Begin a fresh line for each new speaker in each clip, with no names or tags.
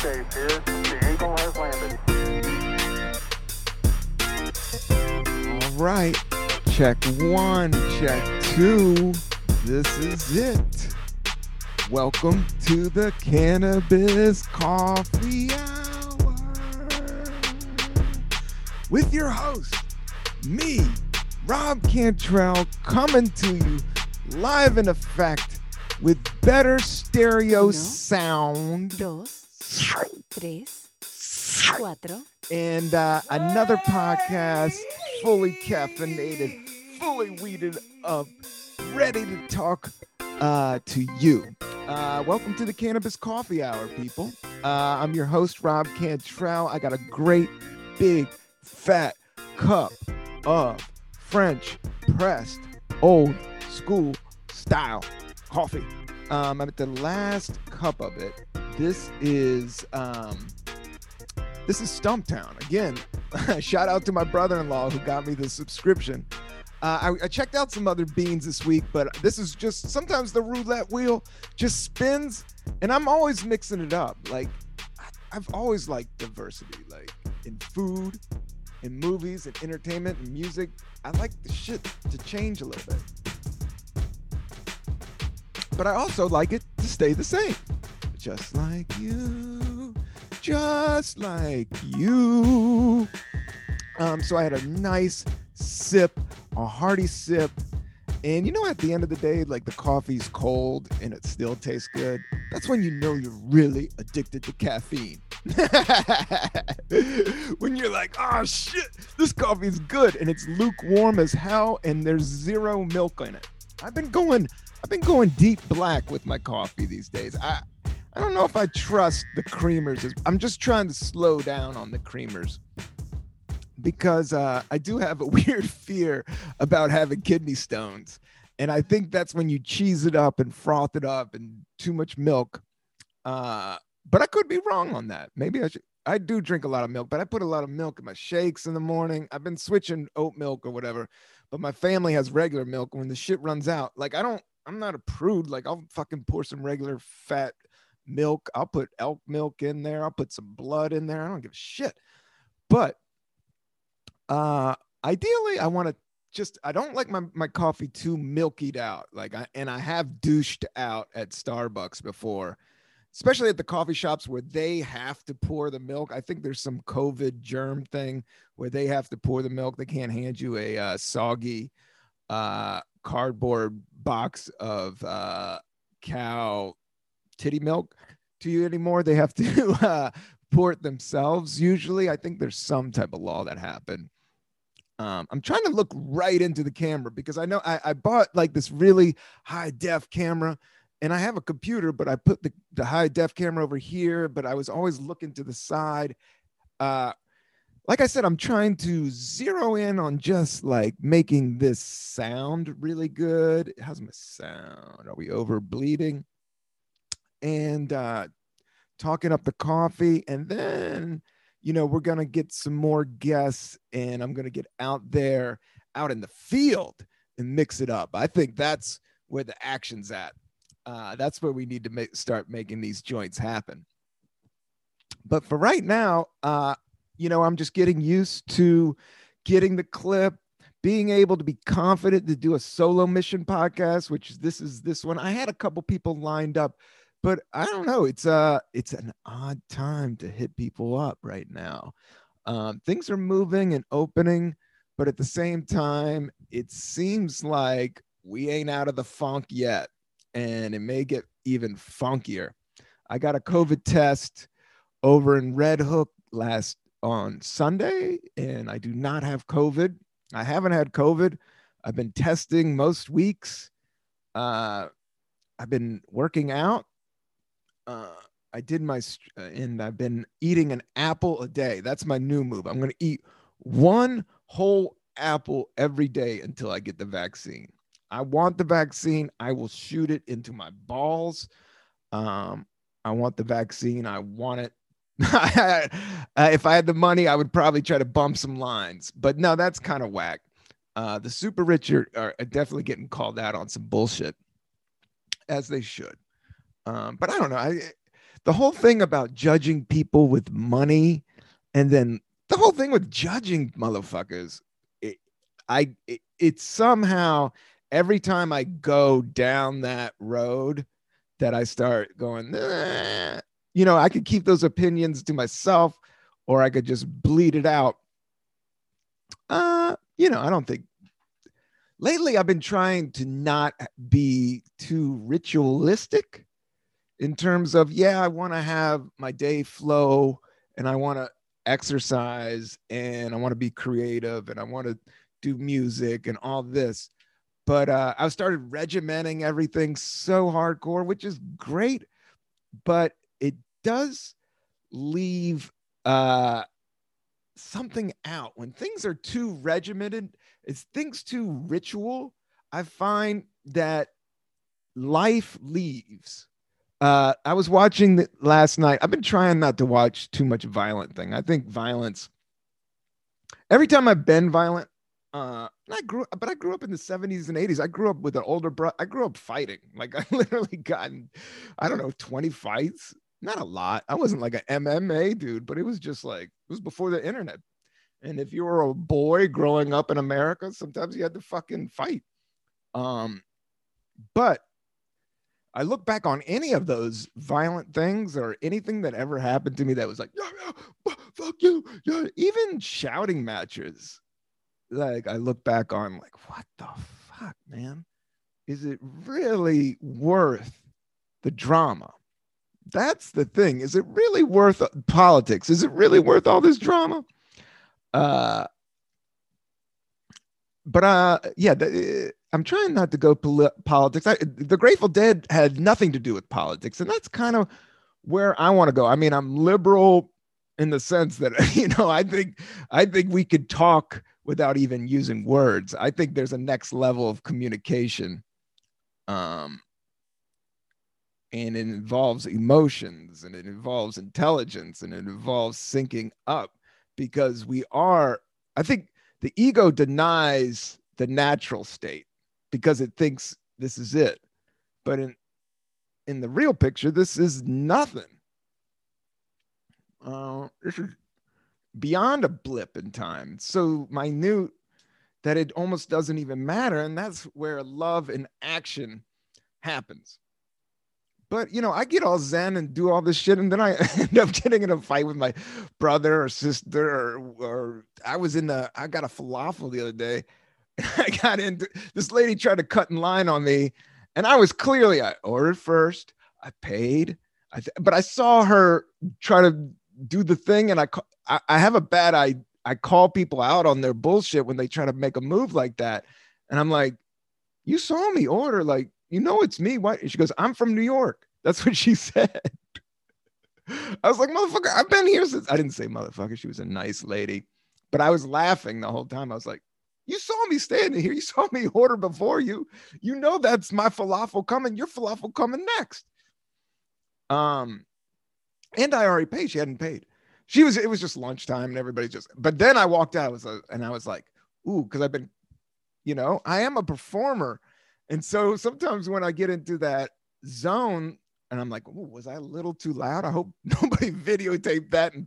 Tranquility Base here. The Eagle has landed.
All right. Check one, check two. This is it. Welcome to the Cannabis Coffee Hour with your host, me, Rob Cantrell, coming to you live in effect with better stereo
Uno.
sound
dos, tres, cuatro.
and uh, another podcast fully caffeinated, fully weeded up, ready to talk uh, to you. Uh, welcome to the Cannabis Coffee Hour, people. Uh, I'm your host, Rob Cantrell. I got a great, big, fat cup of French pressed, old school style coffee. Um, I'm at the last cup of it. This is um, this is Stumptown again. Shout out to my brother-in-law who got me the subscription. Uh, I, I checked out some other beans this week, but this is just sometimes the roulette wheel just spins, and I'm always mixing it up. Like I- I've always liked diversity, like in food, in movies, in entertainment, and music. I like the shit to change a little bit, but I also like it to stay the same, just like you, just like you. Um, so I had a nice sip, a hearty sip. And you know, at the end of the day, like the coffee's cold and it still tastes good. That's when you know you're really addicted to caffeine. when you're like, oh shit, this coffee's good and it's lukewarm as hell and there's zero milk in it. I've been going, I've been going deep black with my coffee these days. I I don't know if I trust the creamers. I'm just trying to slow down on the creamers because uh, I do have a weird fear about having kidney stones. And I think that's when you cheese it up and froth it up and too much milk. Uh, but I could be wrong on that. Maybe I should. I do drink a lot of milk, but I put a lot of milk in my shakes in the morning. I've been switching oat milk or whatever, but my family has regular milk. When the shit runs out, like I don't, I'm not a prude. Like I'll fucking pour some regular fat milk. I'll put elk milk in there. I'll put some blood in there. I don't give a shit. But uh ideally i want to just i don't like my, my coffee too milkied out like i and i have douched out at starbucks before especially at the coffee shops where they have to pour the milk i think there's some covid germ thing where they have to pour the milk they can't hand you a uh, soggy uh cardboard box of uh cow titty milk to you anymore they have to uh pour it themselves usually i think there's some type of law that happened um, I'm trying to look right into the camera because I know I, I bought like this really high def camera and I have a computer, but I put the, the high def camera over here, but I was always looking to the side. Uh, like I said, I'm trying to zero in on just like making this sound really good. How's my sound? Are we over bleeding? And uh, talking up the coffee. And then you know, we're going to get some more guests and I'm going to get out there, out in the field and mix it up. I think that's where the action's at. Uh, that's where we need to make, start making these joints happen. But for right now, uh, you know, I'm just getting used to getting the clip, being able to be confident to do a solo mission podcast, which this is this one. I had a couple people lined up but I don't know. It's uh it's an odd time to hit people up right now. Um, things are moving and opening, but at the same time, it seems like we ain't out of the funk yet, and it may get even funkier. I got a COVID test over in Red Hook last on Sunday, and I do not have COVID. I haven't had COVID. I've been testing most weeks. Uh, I've been working out uh, I did my st- uh, and I've been eating an apple a day. That's my new move. I'm going to eat one whole apple every day until I get the vaccine. I want the vaccine. I will shoot it into my balls. Um, I want the vaccine. I want it. uh, if I had the money, I would probably try to bump some lines, but no, that's kind of whack. Uh, the super rich are, are definitely getting called out on some bullshit, as they should. Um, but I don't know. I, the whole thing about judging people with money and then the whole thing with judging motherfuckers it, i it, it's somehow every time i go down that road that i start going "Nah." you know i could keep those opinions to myself or i could just bleed it out uh you know i don't think lately i've been trying to not be too ritualistic in terms of yeah i want to have my day flow and i want to exercise and i want to be creative and i want to do music and all this. But uh, i started regimenting everything so hardcore which is great but it does leave uh, something out. When things are too regimented it's things too ritual i find that life leaves uh, I was watching the, last night. I've been trying not to watch too much violent thing. I think violence. Every time I've been violent, uh, I grew, but I grew up in the '70s and '80s. I grew up with an older brother. I grew up fighting. Like I literally gotten, I don't know, 20 fights. Not a lot. I wasn't like an MMA dude, but it was just like it was before the internet. And if you were a boy growing up in America, sometimes you had to fucking fight. Um, but I look back on any of those violent things or anything that ever happened to me that was like, yeah, yeah, fuck you, yeah. even shouting matches. Like I look back on like, what the fuck, man? Is it really worth the drama? That's the thing. Is it really worth politics? Is it really worth all this drama? Uh, but uh, yeah, the, I'm trying not to go poli- politics. I, the Grateful Dead had nothing to do with politics, and that's kind of where I want to go. I mean, I'm liberal in the sense that you know I think I think we could talk without even using words. I think there's a next level of communication, um, and it involves emotions, and it involves intelligence, and it involves syncing up because we are. I think the ego denies the natural state because it thinks this is it. But in in the real picture, this is nothing. Uh, this is beyond a blip in time. So minute that it almost doesn't even matter. And that's where love and action happens. But you know, I get all zen and do all this shit, and then I end up getting in a fight with my brother or sister, or, or I was in the I got a falafel the other day, I got into this lady tried to cut in line on me, and I was clearly I ordered first, I paid, I th- but I saw her try to do the thing, and I I, I have a bad I I call people out on their bullshit when they try to make a move like that, and I'm like, you saw me order, like you know it's me. Why? She goes, I'm from New York. That's what she said. I was like, motherfucker, I've been here since I didn't say motherfucker. She was a nice lady, but I was laughing the whole time. I was like, you saw me standing here. You saw me order before you. You know that's my falafel coming. Your falafel coming next. Um, and I already paid. She hadn't paid. She was. It was just lunchtime, and everybody just. But then I walked out. I was, uh, and I was like, ooh, because I've been, you know, I am a performer, and so sometimes when I get into that zone, and I'm like, ooh, was I a little too loud? I hope nobody videotaped that and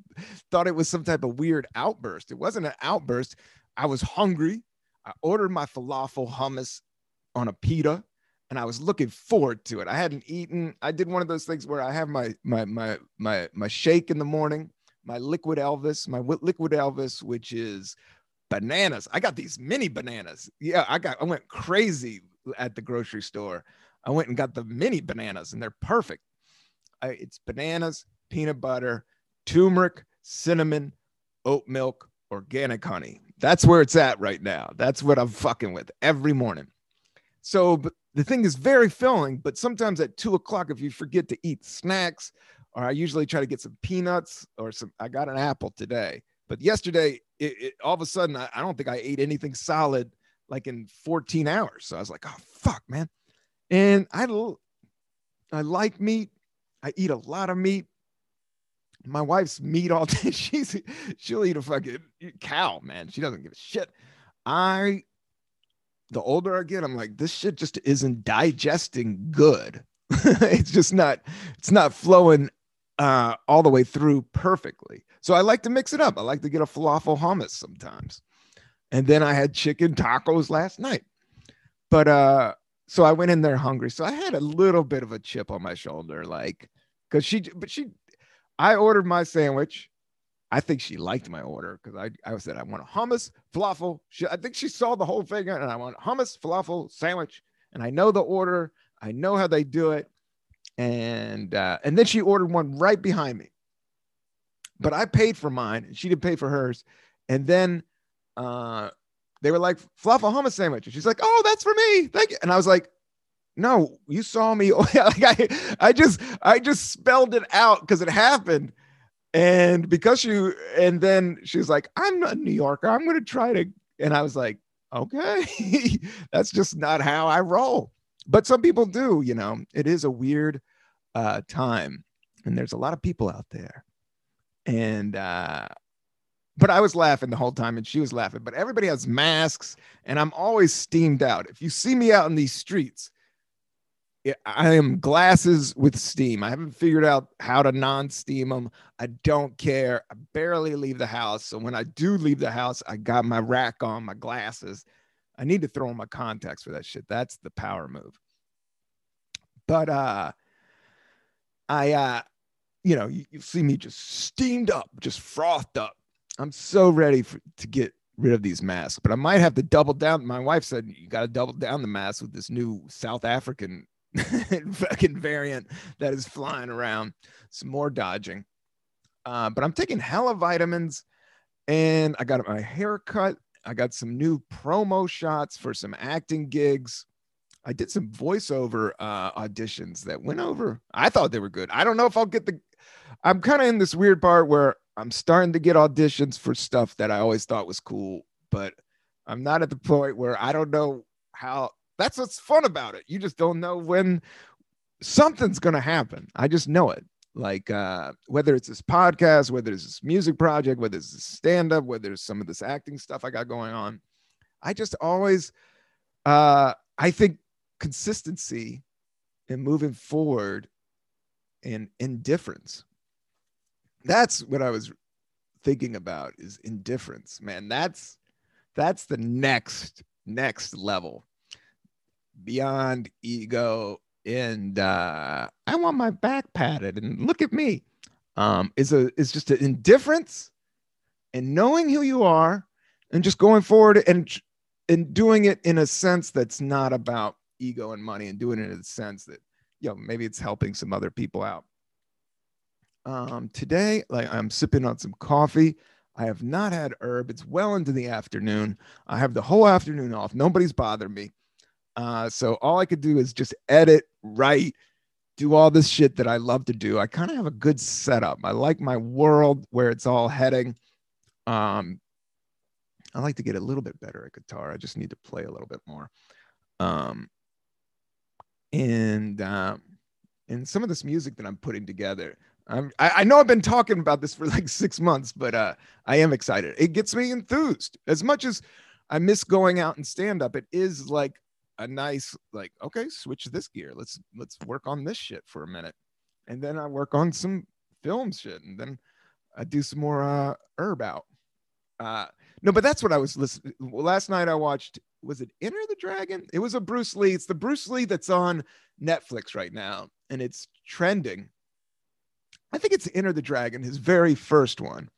thought it was some type of weird outburst. It wasn't an outburst. I was hungry. I ordered my falafel hummus on a pita and I was looking forward to it. I hadn't eaten. I did one of those things where I have my my my my my shake in the morning, my liquid Elvis, my liquid Elvis, which is bananas. I got these mini bananas. Yeah, I got I went crazy at the grocery store. I went and got the mini bananas and they're perfect. I, it's bananas, peanut butter, turmeric, cinnamon, oat milk, organic honey. That's where it's at right now. That's what I'm fucking with every morning. So the thing is very filling, but sometimes at two o'clock, if you forget to eat snacks, or I usually try to get some peanuts or some, I got an apple today, but yesterday, it, it, all of a sudden, I, I don't think I ate anything solid like in 14 hours. So I was like, oh, fuck, man. And I, I like meat. I eat a lot of meat my wife's meat all day. She's she'll eat a fucking cow, man. She doesn't give a shit. I the older I get, I'm like, this shit just isn't digesting good. it's just not, it's not flowing uh, all the way through perfectly. So I like to mix it up. I like to get a falafel hummus sometimes. And then I had chicken tacos last night. But uh so I went in there hungry. So I had a little bit of a chip on my shoulder, like because she but she I ordered my sandwich. I think she liked my order because I, I said I want a hummus, falafel. She, I think she saw the whole thing and I want hummus, falafel, sandwich. And I know the order. I know how they do it and uh, and then she ordered one right behind me. But I paid for mine, and she didn't pay for hers. And then uh, they were like falafel hummus sandwich. And she's like, "Oh, that's for me, thank you." And I was like, "No, you saw me. like I, I just, I just spelled it out because it happened." And because she, and then she's like, "I'm a New Yorker. I'm going to try to." And I was like, "Okay, that's just not how I roll." but some people do you know it is a weird uh, time and there's a lot of people out there and uh, but i was laughing the whole time and she was laughing but everybody has masks and i'm always steamed out if you see me out in these streets I am glasses with steam. I haven't figured out how to non-steam them. I don't care. I barely leave the house. So when I do leave the house, I got my rack on, my glasses, I need to throw in my contacts for that shit. That's the power move. But uh I uh you know, you, you see me just steamed up, just frothed up. I'm so ready for, to get rid of these masks, but I might have to double down. My wife said you got to double down the mask with this new South African fucking variant that is flying around. Some more dodging. Uh, but I'm taking hella vitamins and I got my hair cut I got some new promo shots for some acting gigs. I did some voiceover uh, auditions that went over. I thought they were good. I don't know if I'll get the. I'm kind of in this weird part where I'm starting to get auditions for stuff that I always thought was cool, but I'm not at the point where I don't know how. That's what's fun about it. You just don't know when something's going to happen. I just know it like uh, whether it's this podcast, whether it's this music project, whether it's this stand up, whether it's some of this acting stuff I got going on. I just always, uh, I think consistency and moving forward and indifference. That's what I was thinking about is indifference, man. That's that's the next next level beyond ego and uh, I want my back patted and look at me. Um, is a is just an indifference and knowing who you are and just going forward and and doing it in a sense that's not about ego and money and doing it in a sense that you know maybe it's helping some other people out. Um, today, like I'm sipping on some coffee. I have not had herb. It's well into the afternoon. I have the whole afternoon off. Nobody's bothered me. Uh, so all I could do is just edit, write, do all this shit that I love to do. I kind of have a good setup. I like my world where it's all heading. Um, I like to get a little bit better at guitar. I just need to play a little bit more. Um, and um, and some of this music that I'm putting together, i'm I know I've been talking about this for like six months, but uh, I am excited. It gets me enthused as much as I miss going out and stand up. It is like a nice like okay switch this gear. Let's let's work on this shit for a minute. And then i work on some film shit and then i do some more uh herb out. Uh no but that's what i was listening last night i watched was it enter the dragon? It was a bruce lee it's the bruce lee that's on netflix right now and it's trending. I think it's enter the dragon his very first one.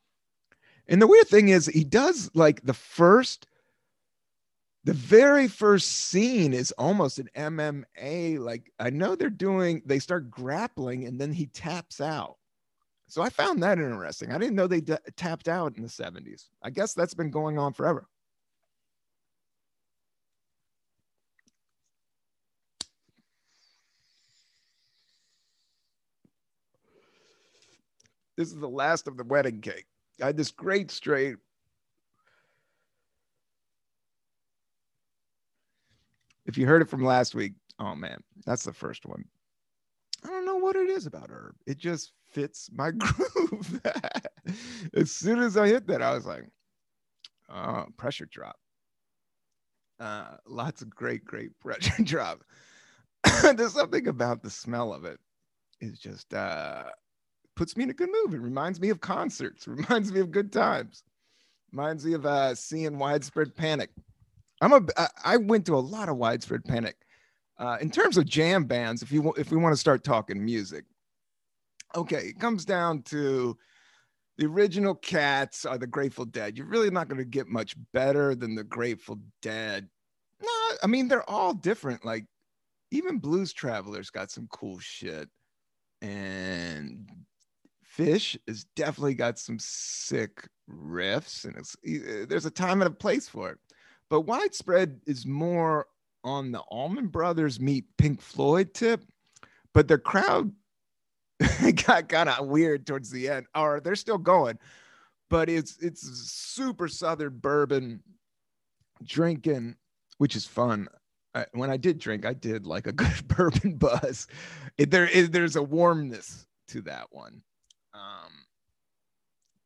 And the weird thing is he does like the first the very first scene is almost an MMA. Like I know they're doing, they start grappling and then he taps out. So I found that interesting. I didn't know they d- tapped out in the 70s. I guess that's been going on forever. This is the last of the wedding cake. I had this great straight If you heard it from last week, oh man, that's the first one. I don't know what it is about herb. It just fits my groove. as soon as I hit that, I was like, oh, pressure drop. Uh, lots of great, great pressure drop. There's something about the smell of it. It's just uh, puts me in a good mood. It reminds me of concerts, reminds me of good times, reminds me of uh, seeing widespread panic. I'm a I- went to a lot of widespread panic. Uh, in terms of jam bands, if you if we want to start talking music, okay, it comes down to the original Cats are the Grateful Dead. You're really not going to get much better than the Grateful Dead. No, I mean they're all different. Like even Blues Traveler's got some cool shit, and Phish has definitely got some sick riffs, and it's there's a time and a place for it. But Widespread is more on the Allman Brothers meet Pink Floyd tip, but their crowd got kind of weird towards the end. Or they're still going, but it's it's super southern bourbon drinking, which is fun. I, when I did drink, I did like a good bourbon buzz. It, there is there's a warmness to that one, um,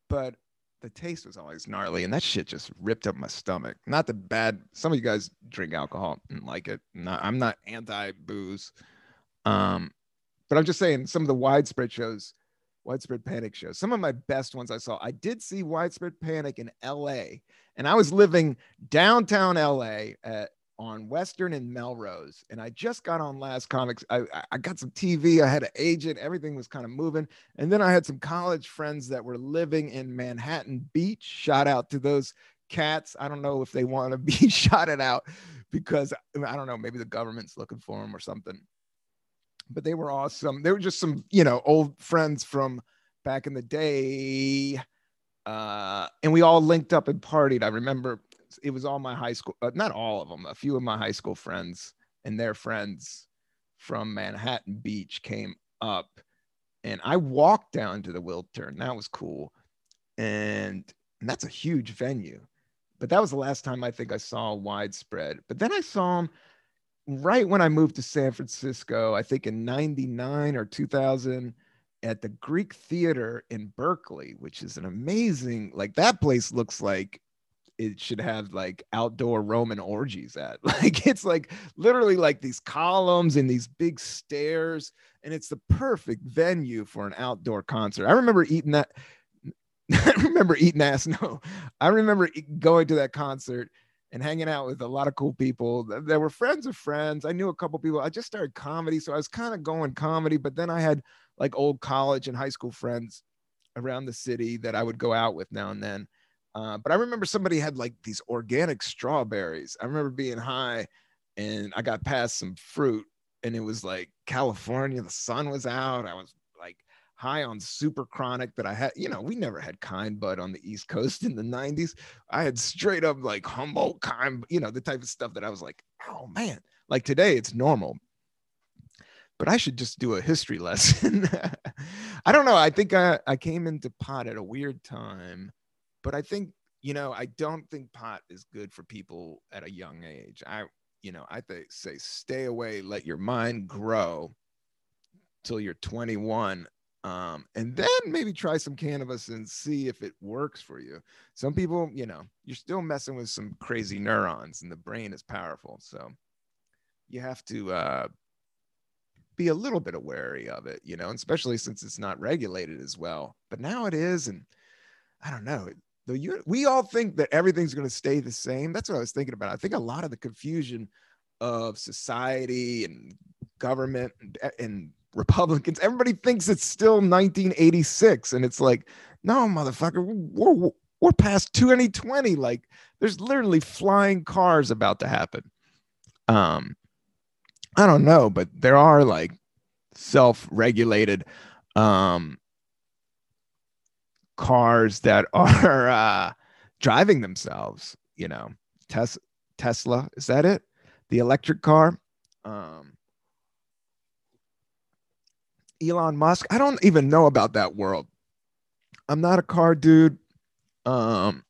but the taste was always gnarly, and that shit just ripped up my stomach. Not the bad. Some of you guys drink alcohol and like it. Not, I'm not anti booze, um, but I'm just saying some of the widespread shows, widespread panic shows. Some of my best ones I saw. I did see widespread panic in L.A. and I was living downtown L.A. At, on Western and Melrose, and I just got on Last Comics. I, I- got some TV. I had an agent. Everything was kind of moving. And then I had some college friends that were living in Manhattan Beach. Shout out to those cats. I don't know if they want to be shouted out because I don't know, maybe the government's looking for them or something. But they were awesome. They were just some, you know, old friends from back in the day. Uh, and we all linked up and partied. I remember it was all my high school, uh, not all of them, a few of my high school friends and their friends from Manhattan Beach came up and I walked down to the Wiltern. That was cool. And, and that's a huge venue. But that was the last time I think I saw widespread. But then I saw him right when I moved to San Francisco, I think in 99 or 2000 at the Greek Theater in Berkeley, which is an amazing, like that place looks like it should have like outdoor Roman orgies at. Like it's like literally like these columns and these big stairs, and it's the perfect venue for an outdoor concert. I remember eating that. I remember eating ass. No, I remember going to that concert and hanging out with a lot of cool people. Th- There were friends of friends. I knew a couple people. I just started comedy, so I was kind of going comedy. But then I had like old college and high school friends around the city that I would go out with now and then. Uh, but I remember somebody had like these organic strawberries. I remember being high and I got past some fruit and it was like California, the sun was out. I was like high on super chronic that I had, you know, we never had kind bud on the East Coast in the 90s. I had straight up like Humboldt kind, you know, the type of stuff that I was like, oh man, like today it's normal. But I should just do a history lesson. I don't know. I think I, I came into pot at a weird time but I think you know I don't think pot is good for people at a young age. I you know I say stay away, let your mind grow till you're 21, um, and then maybe try some cannabis and see if it works for you. Some people, you know, you're still messing with some crazy neurons, and the brain is powerful, so you have to uh, be a little bit wary of it, you know, especially since it's not regulated as well. But now it is, and I don't know. You, we all think that everything's going to stay the same. That's what I was thinking about. I think a lot of the confusion of society and government and, and Republicans, everybody thinks it's still 1986, and it's like, no, motherfucker, we're we're past 2020. Like, there's literally flying cars about to happen. Um, I don't know, but there are like self-regulated um cars that are uh, driving themselves. You know, Tes- Tesla is that it? The electric car. Um, Elon Musk. I don't even know about that world. I'm not a car dude, um,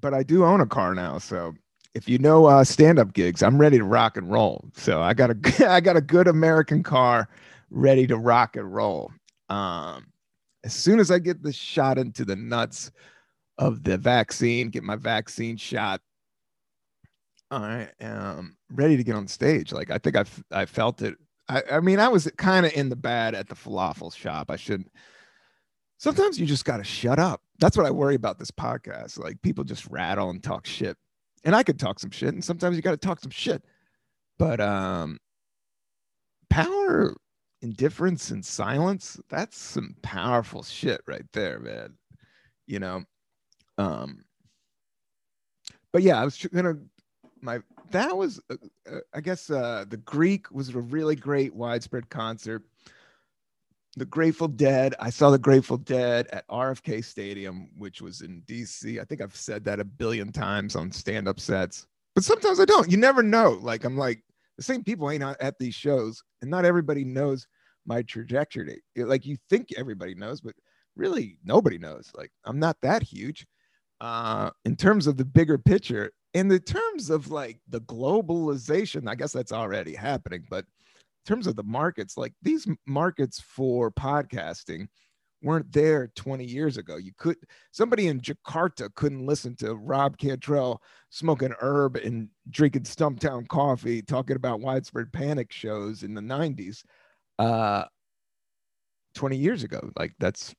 but I do own a car now. So if you know uh, stand-up gigs, I'm ready to rock and roll. So I got a I got a good American car ready to rock and roll. Um, as soon as I get the shot into the nuts of the vaccine, get my vaccine shot, I am ready to get on stage. Like I think I I felt it I, I mean, I was kind of in the bad at the falafel shop. I should. Sometimes you just got to shut up. That's what I worry about this podcast. Like people just rattle and talk shit, and I could talk some shit, and sometimes you got to talk some shit. But um, power, indifference, and silence—that's some powerful shit right there, man. You know, um, but yeah, I was gonna my that was uh, uh, I guess uh, the Greek was a really great widespread concert. The Grateful Dead, I saw the Grateful Dead at RFK Stadium, which was in DC. I think I've said that a billion times on stand-up sets, but sometimes I don't. You never know. Like I'm like the same people ain't at these shows, and not everybody knows my trajectory. Like you think everybody knows, but really nobody knows. Like I'm not that huge. Uh, in terms of the bigger picture, in the terms of like the globalization, I guess that's already happening, but in terms of the markets, like these markets for podcasting weren't there 20 years ago. You could somebody in Jakarta couldn't listen to Rob Cantrell smoking herb and drinking Stumptown coffee, talking about widespread panic shows in the 90s. Uh 20 years ago. Like that's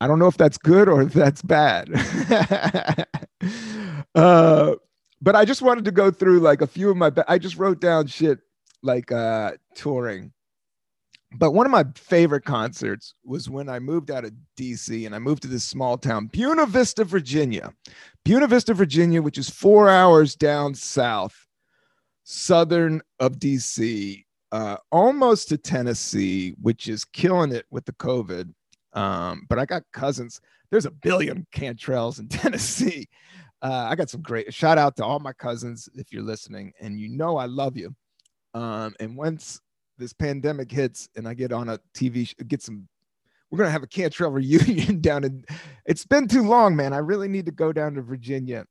I don't know if that's good or if that's bad. uh but I just wanted to go through like a few of my. I just wrote down shit like uh touring. But one of my favorite concerts was when I moved out of DC and I moved to this small town, Buena Vista, Virginia. Buena Vista, Virginia, which is four hours down south, southern of DC, uh, almost to Tennessee, which is killing it with the COVID. Um, but I got cousins. There's a billion Cantrells in Tennessee. Uh, I got some great shout out to all my cousins if you're listening, and you know I love you. Um, and once this pandemic hits and I get on a TV, get some, we're gonna have a Cantrell reunion down in. It's been too long, man. I really need to go down to Virginia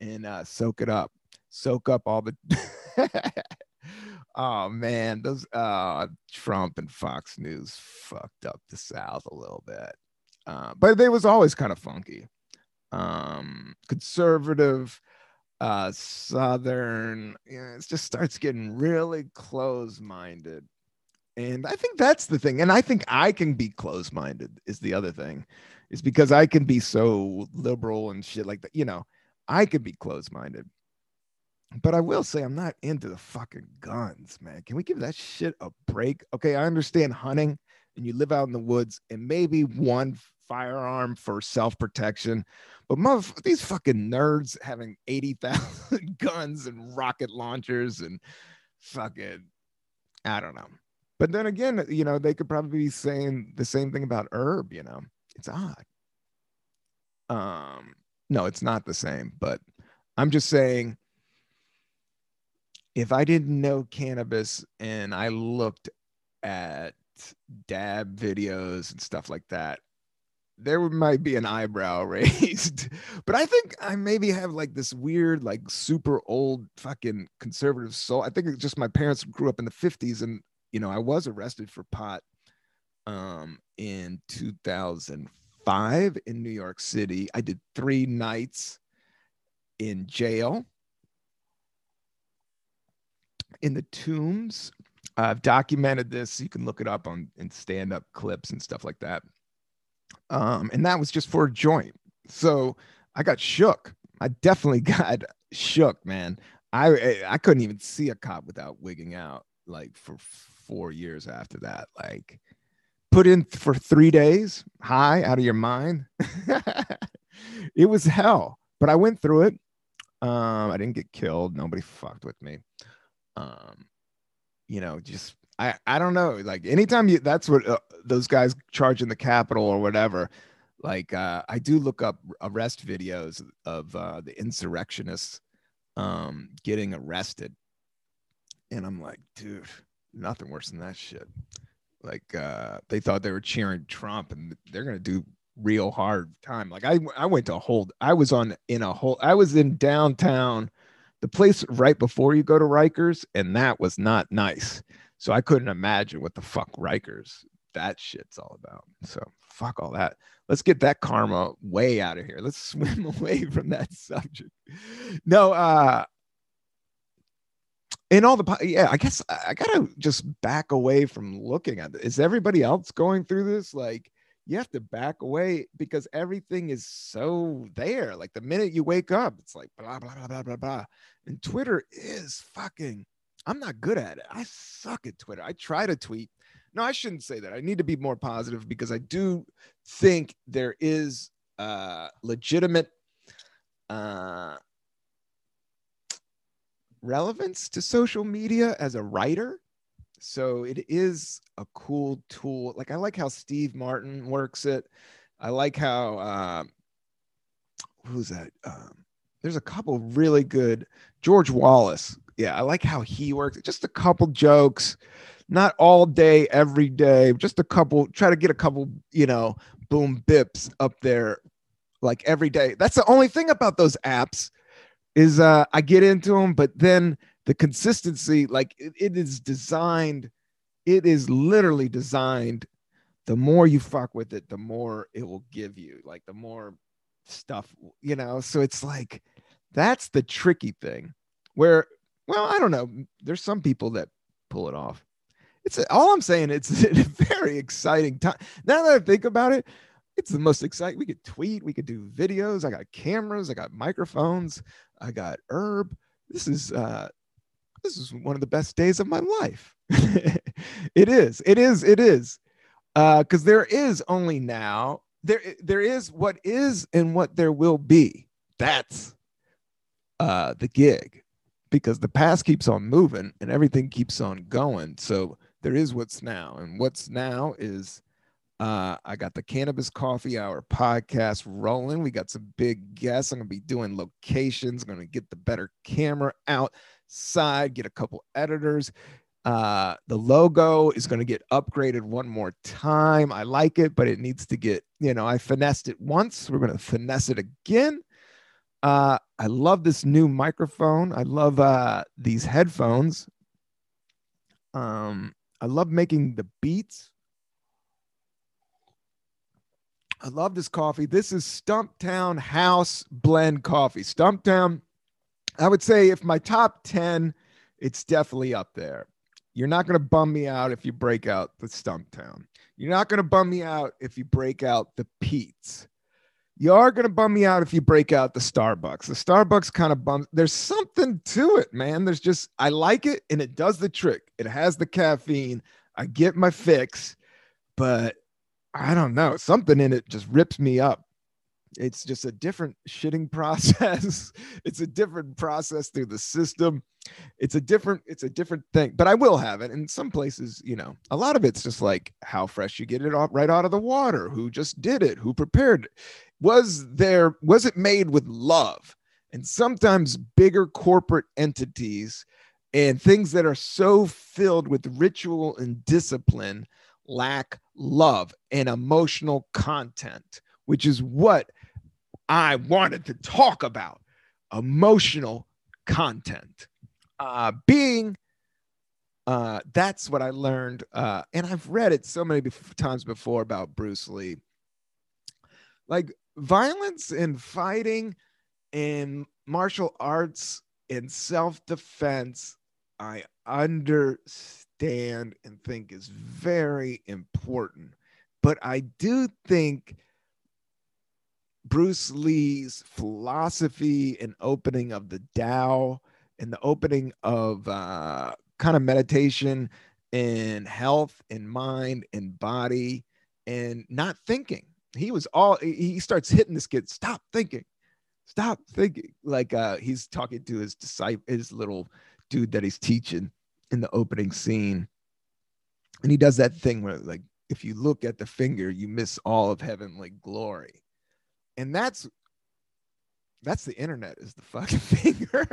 and uh, soak it up, soak up all the. oh man, those uh, Trump and Fox News fucked up the South a little bit, uh, but they was always kind of funky um, conservative, uh, southern. You know, it just starts getting really close-minded, and I think that's the thing. And I think I can be close-minded is the other thing, is because I can be so liberal and shit like that. You know, I could be close-minded. But I will say I'm not into the fucking guns, man. Can we give that shit a break? Okay, I understand hunting and you live out in the woods and maybe one firearm for self-protection but mother, these fucking nerds having 80,000 guns and rocket launchers and fucking, I don't know. But then again, you know, they could probably be saying the same thing about herb, you know, it's odd. Um, no, it's not the same, but I'm just saying if I didn't know cannabis and I looked at dab videos and stuff like that, there might be an eyebrow raised. but I think I maybe have like this weird, like super old fucking conservative soul. I think it's just my parents grew up in the 50s and you know, I was arrested for pot um in 2005 in New York City. I did 3 nights in jail in the tombs. I've documented this. You can look it up on in stand-up clips and stuff like that um, and that was just for a joint. So I got shook. I definitely got shook, man. I I couldn't even see a cop without wigging out like for four years after that. Like put in for three days, high out of your mind. it was hell, but I went through it. Um, I didn't get killed. Nobody fucked with me. Um, you know, just I I don't know. Like anytime you, that's what uh, those guys charge in the Capitol or whatever. Like uh, I do look up arrest videos of uh, the insurrectionists um, getting arrested, and I'm like, dude, nothing worse than that shit. Like uh, they thought they were cheering Trump, and they're gonna do real hard time. Like I I went to hold. I was on in a whole. I was in downtown, the place right before you go to Rikers, and that was not nice. So I couldn't imagine what the fuck Rikers that shit's all about. So fuck all that. Let's get that karma way out of here. Let's swim away from that subject. No, uh in all the yeah i guess i gotta just back away from looking at it is everybody else going through this like you have to back away because everything is so there like the minute you wake up it's like blah blah blah blah blah blah and twitter is fucking i'm not good at it i suck at twitter i try to tweet no i shouldn't say that i need to be more positive because i do think there is uh legitimate uh relevance to social media as a writer. So it is a cool tool. Like I like how Steve Martin works it. I like how uh, who's that? Um, there's a couple really good George Wallace. Yeah, I like how he works. Just a couple jokes, not all day, every day. Just a couple. Try to get a couple, you know, boom bips up there, like every day. That's the only thing about those apps is uh I get into them, but then the consistency, like it, it is designed, it is literally designed. The more you fuck with it, the more it will give you, like the more stuff, you know. So it's like that's the tricky thing. Where, well, I don't know. There's some people that pull it off. It's all I'm saying. It's a very exciting time. Now that I think about it, it's the most exciting. We could tweet, we could do videos. I got cameras, I got microphones, I got herb. This is uh this is one of the best days of my life. it is, it is, it is. Uh, because there is only now, there there is what is and what there will be. That's uh the gig because the past keeps on moving and everything keeps on going. So there is what's now, and what's now is uh, I got the Cannabis Coffee Hour podcast rolling. We got some big guests. I'm going to be doing locations, going to get the better camera outside, get a couple editors. Uh, the logo is going to get upgraded one more time. I like it, but it needs to get, you know, I finessed it once. We're going to finesse it again. Uh, I love this new microphone. I love uh, these headphones. Um, I love making the beats I love this coffee. This is Stumptown House Blend Coffee. Stumptown, I would say if my top 10, it's definitely up there. You're not going to bum me out if you break out the Stumptown. You're not going to bum me out if you break out the Pete's. You are going to bum me out if you break out the Starbucks. The Starbucks kind of bums. There's something to it, man. There's just, I like it and it does the trick. It has the caffeine. I get my fix, but I don't know, something in it just rips me up. It's just a different shitting process. it's a different process through the system. It's a different, it's a different thing. But I will have it. In some places, you know, a lot of it's just like how fresh you get it off right out of the water, who just did it, who prepared it. Was there, was it made with love? And sometimes bigger corporate entities and things that are so filled with ritual and discipline lack love and emotional content, which is what I wanted to talk about emotional content. Uh, being uh, that's what I learned. Uh, and I've read it so many bef- times before about Bruce Lee. Like violence and fighting and martial arts and self defense, I understand and think is very important. But I do think Bruce Lee's philosophy and opening of the Tao and the opening of uh, kind of meditation and health and mind and body and not thinking. He was all he starts hitting this kid, stop thinking, stop thinking. Like uh, he's talking to his disciple, his little dude that he's teaching in the opening scene. And he does that thing where, like, if you look at the finger, you miss all of heavenly glory. And that's that's the internet is the fucking finger.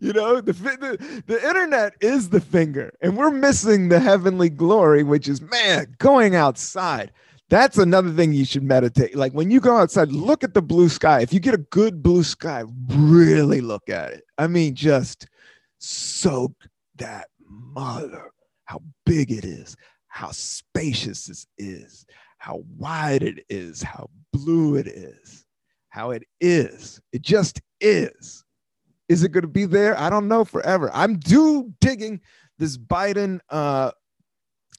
you know, the, the the internet is the finger, and we're missing the heavenly glory, which is man going outside. That's another thing you should meditate. Like when you go outside, look at the blue sky. If you get a good blue sky, really look at it. I mean, just soak that mother, how big it is, how spacious this is, how wide it is, how blue it is, how it is. It just is. Is it going to be there? I don't know forever. I'm due digging this Biden uh,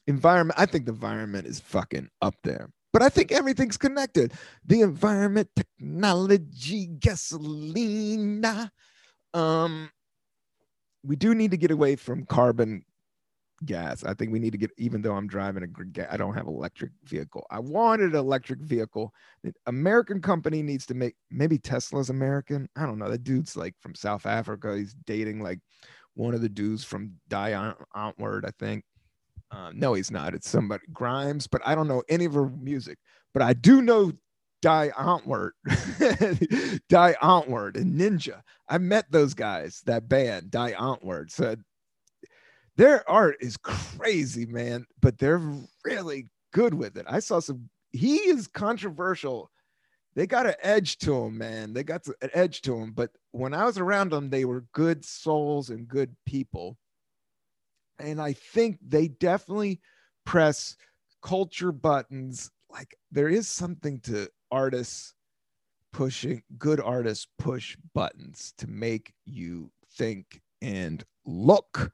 environment. I think the environment is fucking up there, but I think everything's connected. The environment, technology, gasoline. Um, we do need to get away from carbon gas. I think we need to get, even though I'm driving a, I don't have electric vehicle. I wanted an electric vehicle. The American company needs to make, maybe Tesla's American. I don't know. That dude's like from South Africa. He's dating like one of the dudes from Die Antwoord, I think. Uh, no, he's not. It's somebody Grimes, but I don't know any of her music. But I do know Die Antwoord, Die Antwoord, and Ninja. I met those guys, that band, Die Antwoord. So their art is crazy, man, but they're really good with it. I saw some, he is controversial. They got an edge to him, man. They got an edge to him. But when I was around them, they were good souls and good people. And I think they definitely press culture buttons. Like there is something to artists pushing, good artists push buttons to make you think and look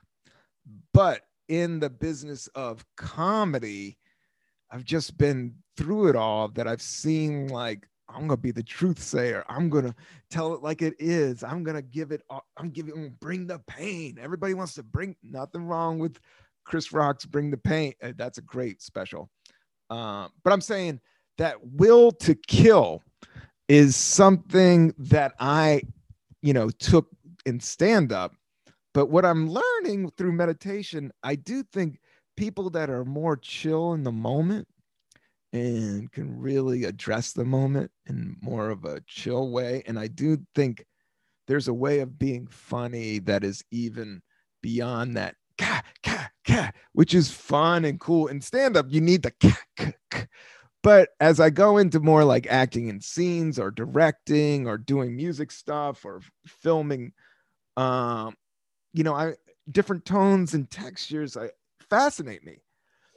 but in the business of comedy, I've just been through it all that I've seen like I'm gonna be the truth sayer. I'm gonna tell it like it is. I'm gonna give it. I'm giving bring the pain. Everybody wants to bring nothing wrong with Chris Rock's bring the pain. Uh, That's a great special. Um, but I'm saying that will to kill is something that I, you know, took in stand up but what I'm learning through meditation, I do think people that are more chill in the moment and can really address the moment in more of a chill way. And I do think there's a way of being funny that is even beyond that, which is fun and cool. In stand up, you need the ka, ka, ka. But as I go into more like acting in scenes or directing or doing music stuff or filming, um, you know, I different tones and textures I fascinate me.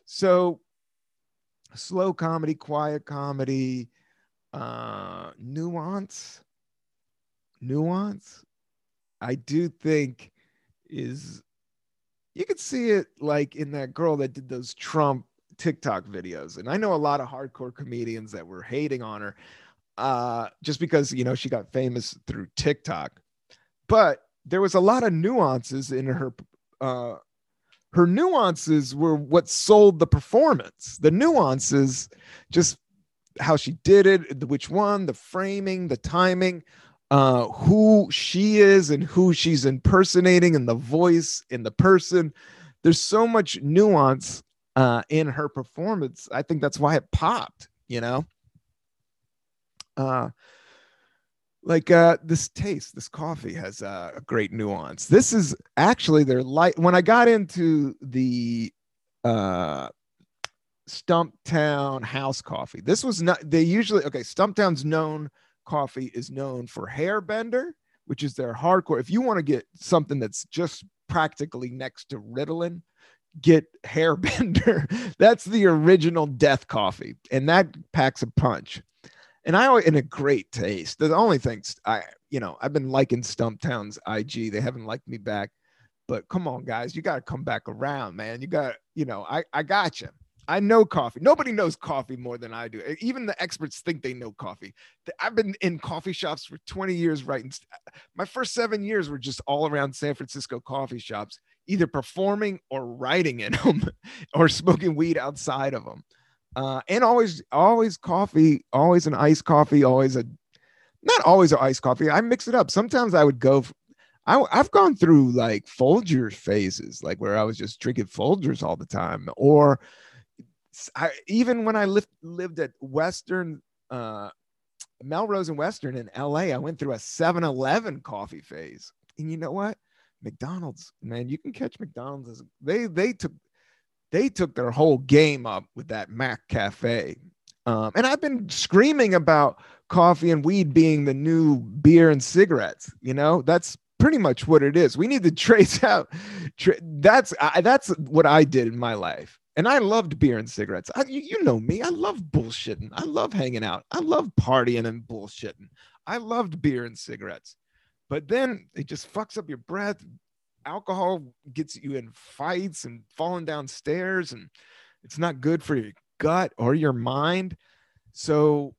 So slow comedy, quiet comedy, uh nuance, nuance, I do think is you could see it like in that girl that did those Trump TikTok videos. And I know a lot of hardcore comedians that were hating on her uh just because you know she got famous through TikTok. But there was a lot of nuances in her uh her nuances were what sold the performance. The nuances just how she did it which one the framing the timing uh who she is and who she's impersonating and the voice in the person. There's so much nuance uh in her performance. I think that's why it popped you know? Uh like uh this taste this coffee has uh, a great nuance. This is actually their light when i got into the uh stumptown house coffee this was not they usually okay stumptown's known coffee is known for hairbender which is their hardcore if you want to get something that's just practically next to ritalin get hairbender. That's the original death coffee and that packs a punch and I always in a great taste. The only things I, you know, I've been liking Stumptown's IG. They haven't liked me back, but come on, guys, you got to come back around, man. You got, you know, I, I got you. I know coffee. Nobody knows coffee more than I do. Even the experts think they know coffee. I've been in coffee shops for 20 years writing. Uh, my first seven years were just all around San Francisco coffee shops, either performing or writing in them or smoking weed outside of them uh, and always always coffee always an iced coffee always a not always an iced coffee i mix it up. Sometimes i would go I, I've gone through like folgers phases like where i was just drinking folgers all the time or I, even when i lived lived at western uh melrose and western in la i went through a 7-eleven coffee phase. And you know what? Mcdonald's man you can catch mcdonald's as they they took they took their whole game up with that McCafe. Um, and I've been screaming about coffee and weed being the new beer and cigarettes. You know, that's pretty much what it is. We need to trace out. Tra- that's I, that's what I did in my life, and I loved beer and cigarettes. I, you, you know me. I love bullshitting. I love hanging out. I love partying and bullshitting. I loved beer and cigarettes. but then it just fucks up your breath. Alcohol gets you in fights and falling downstairs, and it's not good for your gut or your mind. So,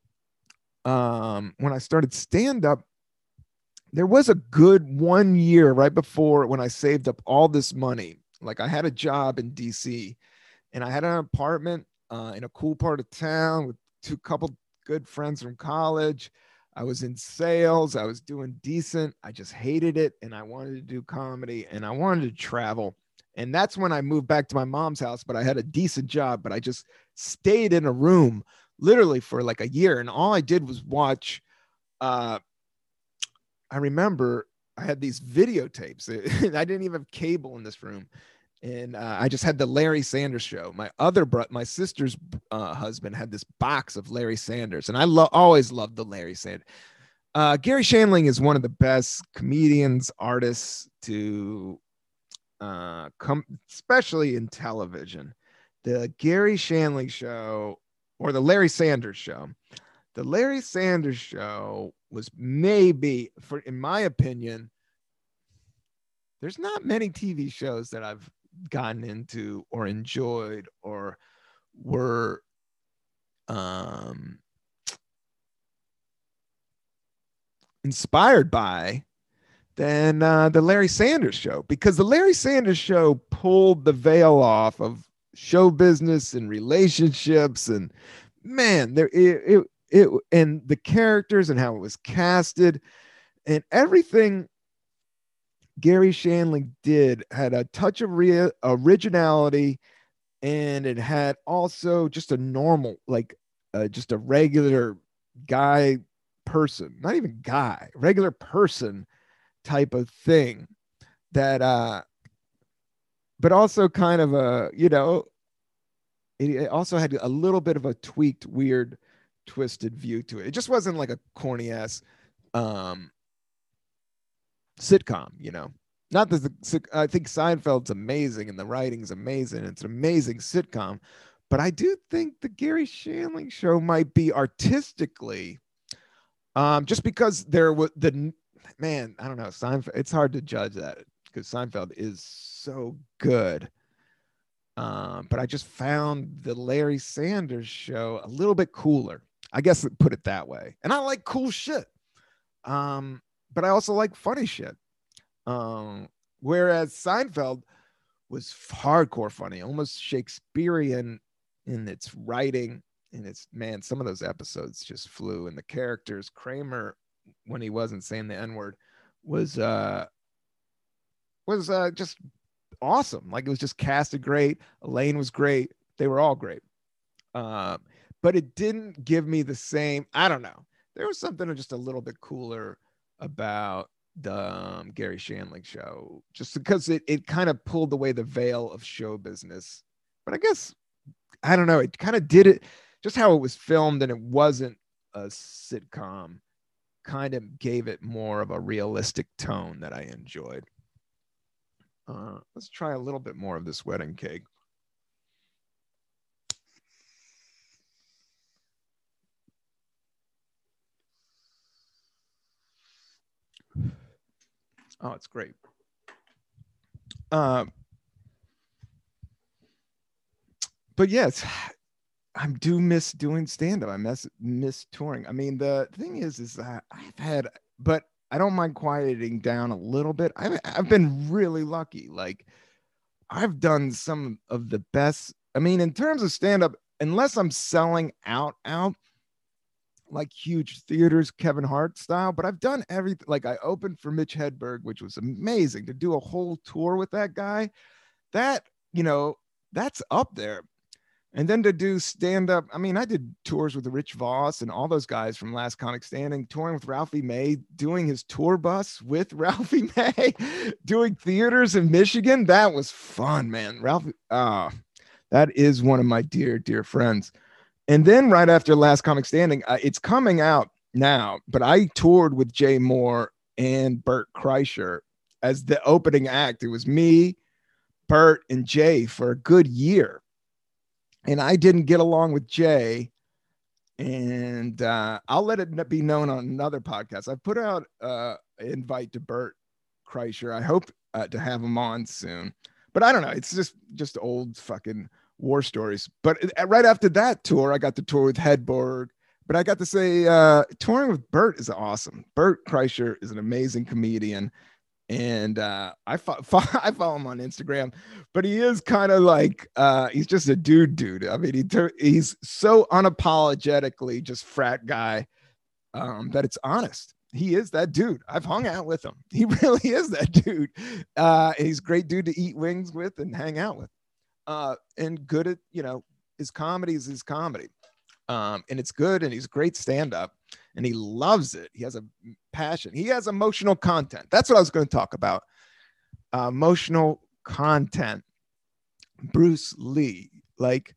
um, when I started stand up, there was a good one year right before when I saved up all this money. Like I had a job in DC and I had an apartment uh, in a cool part of town with two couple good friends from college. I was in sales. I was doing decent. I just hated it. And I wanted to do comedy and I wanted to travel. And that's when I moved back to my mom's house, but I had a decent job, but I just stayed in a room literally for like a year. And all I did was watch. Uh, I remember I had these videotapes. I didn't even have cable in this room and uh, I just had the Larry Sanders show. My other bro, my sister's uh, husband had this box of Larry Sanders, and I lo- always loved the Larry Sanders. Uh, Garry Shandling is one of the best comedians, artists to uh, come, especially in television. The Garry Shandling show or the Larry Sanders show. The Larry Sanders show was maybe, for in my opinion, there's not many TV shows that I've gotten into or enjoyed or were um, inspired by than uh, the Larry Sanders show. Because the Larry Sanders show pulled the veil off of show business and relationships and man there it, it, it and the characters and how it was casted and everything Garry Shandling did had a touch of rea- originality and it had also just a normal like uh, just a regular guy person not even guy regular person type of thing that uh but also kind of a you know it, it also had a little bit of a tweaked weird twisted view to it. It just wasn't like a corny ass um sitcom, you know. Not that the, I think Seinfeld's amazing and the writing's amazing. It's an amazing sitcom, but I do think the Garry Shandling show might be artistically, um, just because there was the man. I don't know Seinfeld. It's hard to judge that because Seinfeld is so good. Um, but I just found the Larry Sanders show a little bit cooler. I guess put it that way. And I like cool shit. Um, but I also like funny shit. Um, whereas Seinfeld was hardcore funny, almost Shakespearean in its writing. And it's man, some of those episodes just flew, and the characters, Kramer, when he wasn't saying the N word, was uh was uh just awesome. Like it was just casted great. Elaine was great. They were all great. Um, but it didn't give me the same. I don't know. There was something just a little bit cooler about the um, Garry Shandling show, just because it, it kind of pulled away the veil of show business. But I guess, I don't know, it kind of did it just how it was filmed and it wasn't a sitcom, kind of gave it more of a realistic tone that I enjoyed. Uh, let's try a little bit more of this wedding cake. Oh, it's great. Um, but yes, I do miss doing stand up. I miss miss touring. I mean, the thing is, is that I've had, but I don't mind quieting down a little bit. I've I've been really lucky. Like, I've done some of the best. I mean, in terms of stand up, unless I'm selling out, out, like huge theaters, Kevin Hart style, but I've done everything. Like I opened for Mitch Hedberg, which was amazing to do a whole tour with that guy. That, you know, that's up there. And then to do stand up, I mean, I did tours with Rich Voss and all those guys from Last Comic Standing, touring with Ralphie May, doing his tour bus with Ralphie May, doing theaters in Michigan. That was fun, man. Ralphie, ah, that is one of my dear, dear friends. And then right after Last Comic Standing, uh, it's coming out now, but I toured with Jay Mohr and Bert Kreischer as the opening act. It was me, Bert, and Jay for a good year. And I didn't get along with Jay. And uh, I'll let it be known on another podcast. I've put out uh, invite to Bert Kreischer. I hope uh, to have him on soon. But I don't know. It's just just old fucking war stories. But right after that tour, I got to tour with Hedberg. But I got to say, uh, touring with Bert is awesome. Bert Kreischer is an amazing comedian, and uh, I fo- fo- I follow him on Instagram. But he is kind of like uh, he's just a dude, dude. I mean, he tur- he's so unapologetically just frat guy um, that it's honest. He is that dude. I've hung out with him. He really is that dude. Uh, he's great dude to eat wings with and hang out with uh, and good at you know his comedy is his comedy, um, and it's good, and he's great stand up, and he loves it. He has a passion. He has emotional content. That's what I was going to talk about. Uh, emotional content. Bruce Lee, like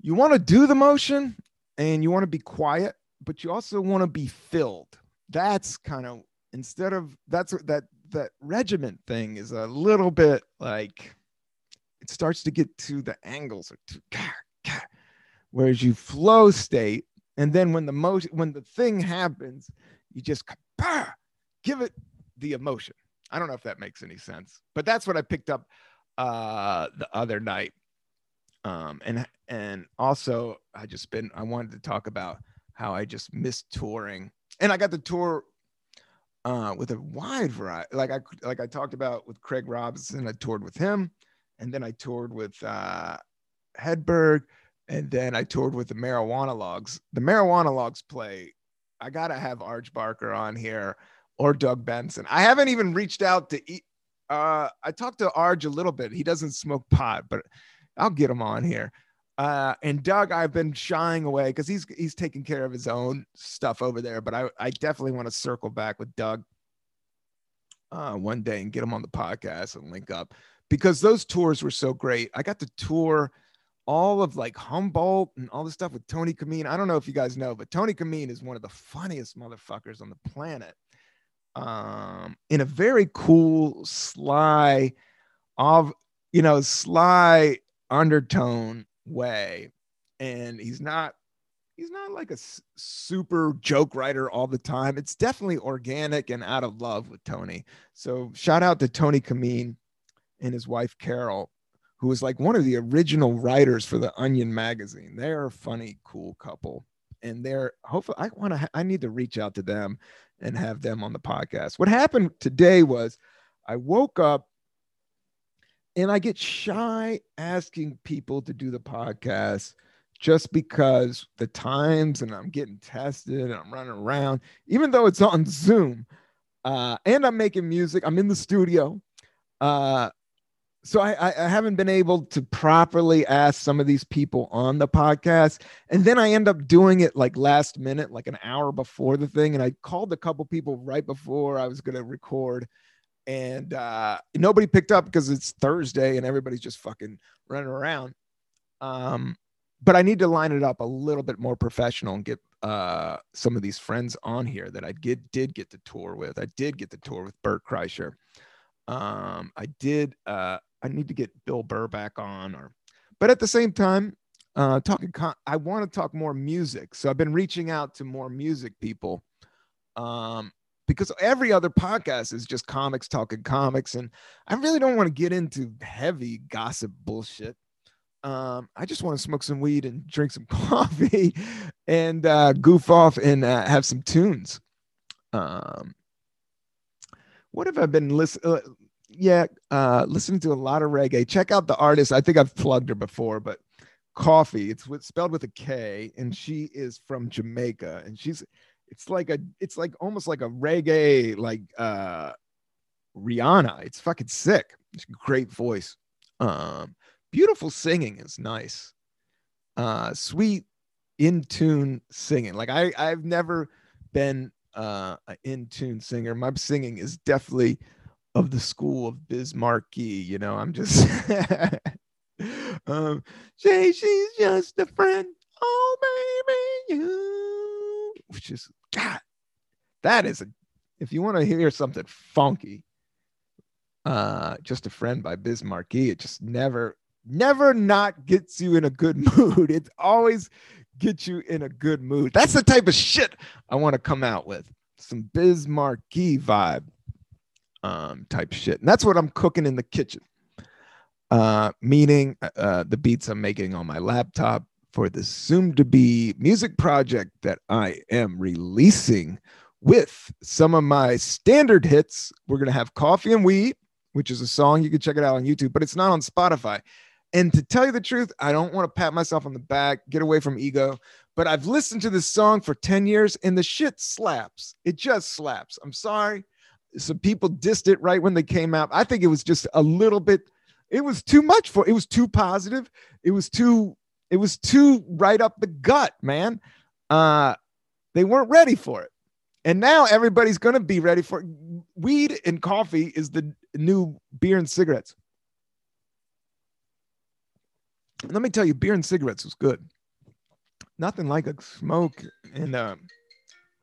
you want to do the motion, and you want to be quiet, but you also want to be filled. That's kind of instead of that's that that regiment thing is a little bit like it starts to get to the angles or to whereas you flow state and then when the motion when the thing happens you just give it the emotion. I don't know if that makes any sense but that's what i picked up uh the other night. Um and and also i just been i wanted to talk about how i just missed touring. And i got the tour uh with a wide variety like i like i talked about with craig robinson i toured with him and then I toured with uh, Hedberg, and then I toured with the Marijuana-Logues. The Marijuana-Logues play. I gotta have Arj Barker on here or Doug Benson. I haven't even reached out to. E- uh, I talked to Arj a little bit. He doesn't smoke pot, but I'll get him on here. Uh, and Doug, I've been shying away because he's he's taking care of his own stuff over there. But I I definitely want to circle back with Doug uh, one day and get him on the podcast and link up because those tours were so great. I got to tour all of like Humboldt and all this stuff with Tony Camin. I don't know if you guys know, but Tony Camin is one of the funniest motherfuckers on the planet. Um, in a very cool, sly, of you know, sly undertone way. And he's not he's not like a super joke writer all the time. It's definitely organic and out of love with Tony. So shout out to Tony Camin and his wife Carol, who was like one of the original writers for the Onion magazine. They're a funny, cool couple, and they're hopefully I want to. I need to reach out to them and have them on the podcast. What happened today was I woke up and I get shy asking people to do the podcast just because the times and I'm getting tested and I'm running around, even though it's on Zoom. Uh, and I'm making music. I'm in the studio. Uh, so I, I haven't been able to properly ask some of these people on the podcast and then i end up doing it like last minute like an hour before the thing and i called a couple people right before i was going to record and uh, nobody picked up because it's thursday and everybody's just fucking running around. Um, but i need to line it up a little bit more professional and get uh, some of these friends on here that i did did get to tour with. I did get to tour with bert kreischer. Um, I did uh, I need to get Bill Burr back on, or but at the same time, uh, talking. Con- I want to talk more music, so I've been reaching out to more music people, um, because every other podcast is just comics talking comics, and I really don't want to get into heavy gossip bullshit. Um, I just want to smoke some weed and drink some coffee, and uh, goof off and uh, have some tunes. Um, what have I been listening? Yeah, uh, listening to a lot of reggae. Check out the artist. I think I've plugged her before, but Koffee. It's with, spelled with a K, and she is from Jamaica, and she's it's like a it's like almost like a reggae like uh Rihanna. It's fucking sick. It's great voice. Um, beautiful singing is nice. Uh, sweet in tune singing. Like I I've never been uh an in tune singer. My singing is definitely of the school of Biz Markie. You know, I'm just um Jay, she's just a friend. Oh baby, you which is God, that is a if you want to hear something funky, uh just a friend by Biz Markie. It just never never not gets you in a good mood. It always gets you in a good mood. That's the type of shit I want to come out with. some Biz Markie vibe um, type shit. And that's what I'm cooking in the kitchen. Uh, meaning uh, the beats I'm making on my laptop for the soon to be music project that I am releasing with some of my standard hits. We're going to have Coffee and Weed, which is a song. You can check it out on YouTube, but it's not on Spotify. And to tell you the truth, I don't want to pat myself on the back, get away from ego, but I've listened to this song for 10 years and the shit slaps. It just slaps. I'm sorry. Some people dissed it right when they came out. I think it was just a little bit, it was too much for it was too positive. It was too, it was too right up the gut, man. Uh they weren't ready for it. And now everybody's gonna be ready for it. weed and coffee is the new beer and cigarettes. Let me tell you, beer and cigarettes was good. Nothing like a smoke and um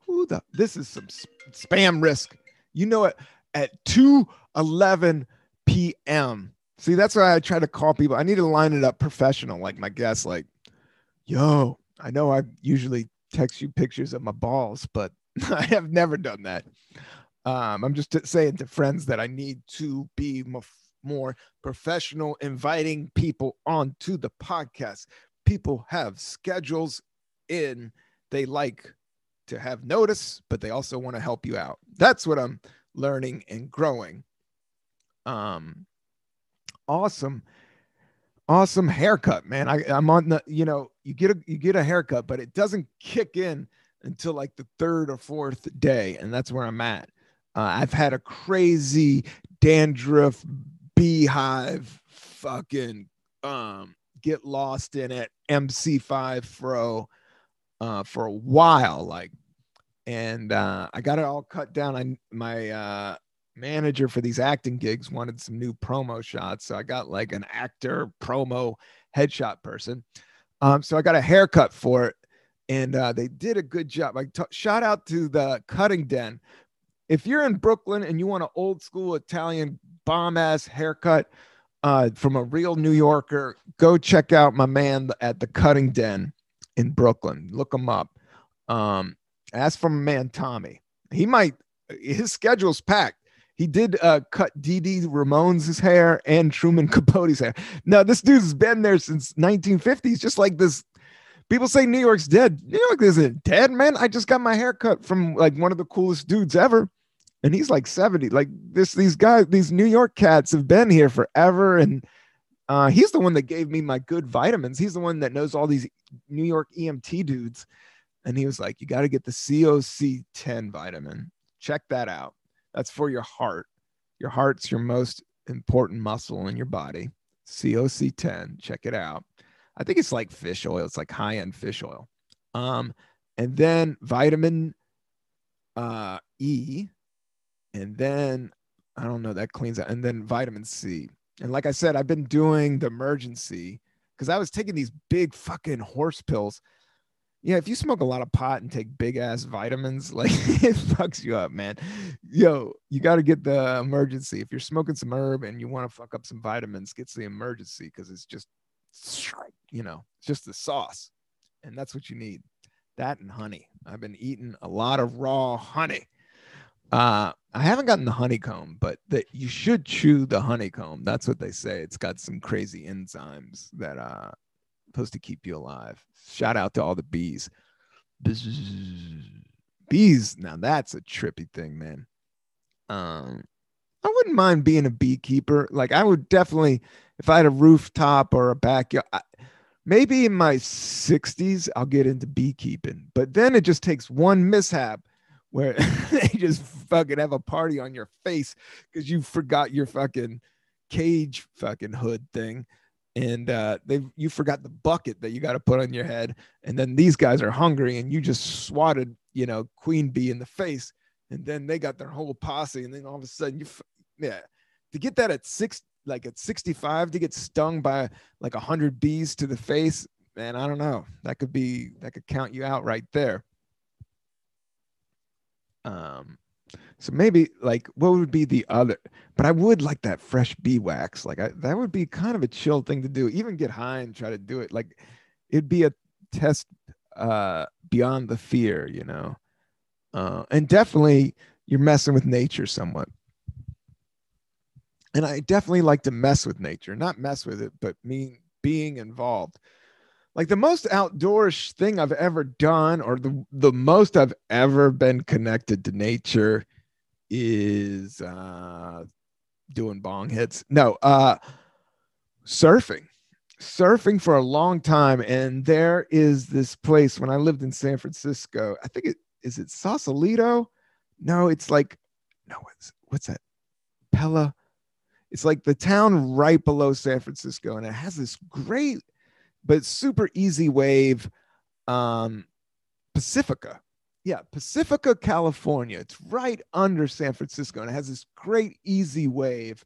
who the this is some spam risk. You know it at 2 11 p.m. See, that's why I try to call people. I need to line it up professional, like my guests, like, yo, I know I usually text you pictures of my balls, but I have never done that. Um, I'm just saying to friends that I need to be more professional, inviting people onto the podcast. People have schedules in, they like to have notice, but they also want to help you out. That's what I'm learning and growing. Um, awesome, awesome haircut, man. I, I'm on the, you know, you get a you get a haircut, but it doesn't kick in until like the third or fourth day, and that's where I'm at. Uh, I've had a crazy dandruff beehive fucking um get lost in it MC5 fro uh for a while like and uh I got it all cut down. I my uh manager for these acting gigs wanted some new promo shots so I got like an actor promo headshot person. Um so I got a haircut for it and uh they did a good job. Like shout out to the cutting den. If you're in Brooklyn and you want an old school Italian bomb ass haircut uh, from a real New Yorker, go check out my man at the Cutting Den in Brooklyn. Look him up. Um, ask for man Tommy. He might. His schedule's packed. He did uh, cut Dee Ramone's hair and Truman Capote's hair. Now this dude's been there since 1950s, just like this. People say New York's dead. New York isn't dead, man. I just got my hair cut from like one of the coolest dudes ever and he's like 70 like this these guys these new york cats have been here forever and uh, he's the one that gave me my good vitamins. He's the one that knows all these new york emt dudes. And he was like you got to get the coc 10 vitamin. Check that out. That's for your heart. Your heart's your most important muscle in your body. CoQ10 check it out. I think it's like fish oil. It's like high-end fish oil. Um and then vitamin uh e. And then I don't know that cleans out, and then vitamin C. And like I said, I've been doing the Emergen-C because I was taking these big fucking horse pills. Yeah, if you smoke a lot of pot and take big ass vitamins, like it fucks you up, man. Yo, you got to get the Emergen-C. If you're smoking some herb and you want to fuck up some vitamins, get the Emergen-C because it's just, you know, it's just the sauce, and that's what you need. That and honey. I've been eating a lot of raw honey uh, I haven't gotten the honeycomb, but that you should chew the honeycomb. That's what they say. It's got some crazy enzymes that uh supposed to keep you alive. Shout out to all the bees. Bees, now that's a trippy thing, man. Um, I wouldn't mind being a beekeeper. Like I would definitely, if I had a rooftop or a backyard, I, maybe in my 60s, I'll get into beekeeping. But then it just takes one mishap where they just fucking have a party on your face because you forgot your fucking cage fucking hood thing. And uh, they you forgot the bucket that you got to put on your head. And then these guys are hungry and you just swatted you know queen bee in the face. And then they got their whole posse and then all of a sudden you yeah to get that at six like at 65 to get stung by like a 100 bees to the face man i don't know. That could be that could count you out right there um, so maybe like what would be the other? But I would like that fresh bee wax. Like I, that would be kind of a chill thing to do. Even get high and try to do it. Like it'd be a test uh beyond the fear, you know. uh, and definitely you're messing with nature somewhat. And I definitely like to mess with nature, not mess with it, but mean being involved. Like the most outdoors thing I've ever done, or the, the most I've ever been connected to nature is uh doing bong hits. No, uh surfing. Surfing for a long time. And there is this place when I lived in San Francisco. I think it is it Sausalito? No, it's like no, what's what's that? Pella. It's like the town right below San Francisco, and it has this great but super easy wave. Um, Pacifica. Yeah, Pacifica, California. It's right under San Francisco, and it has this great easy wave.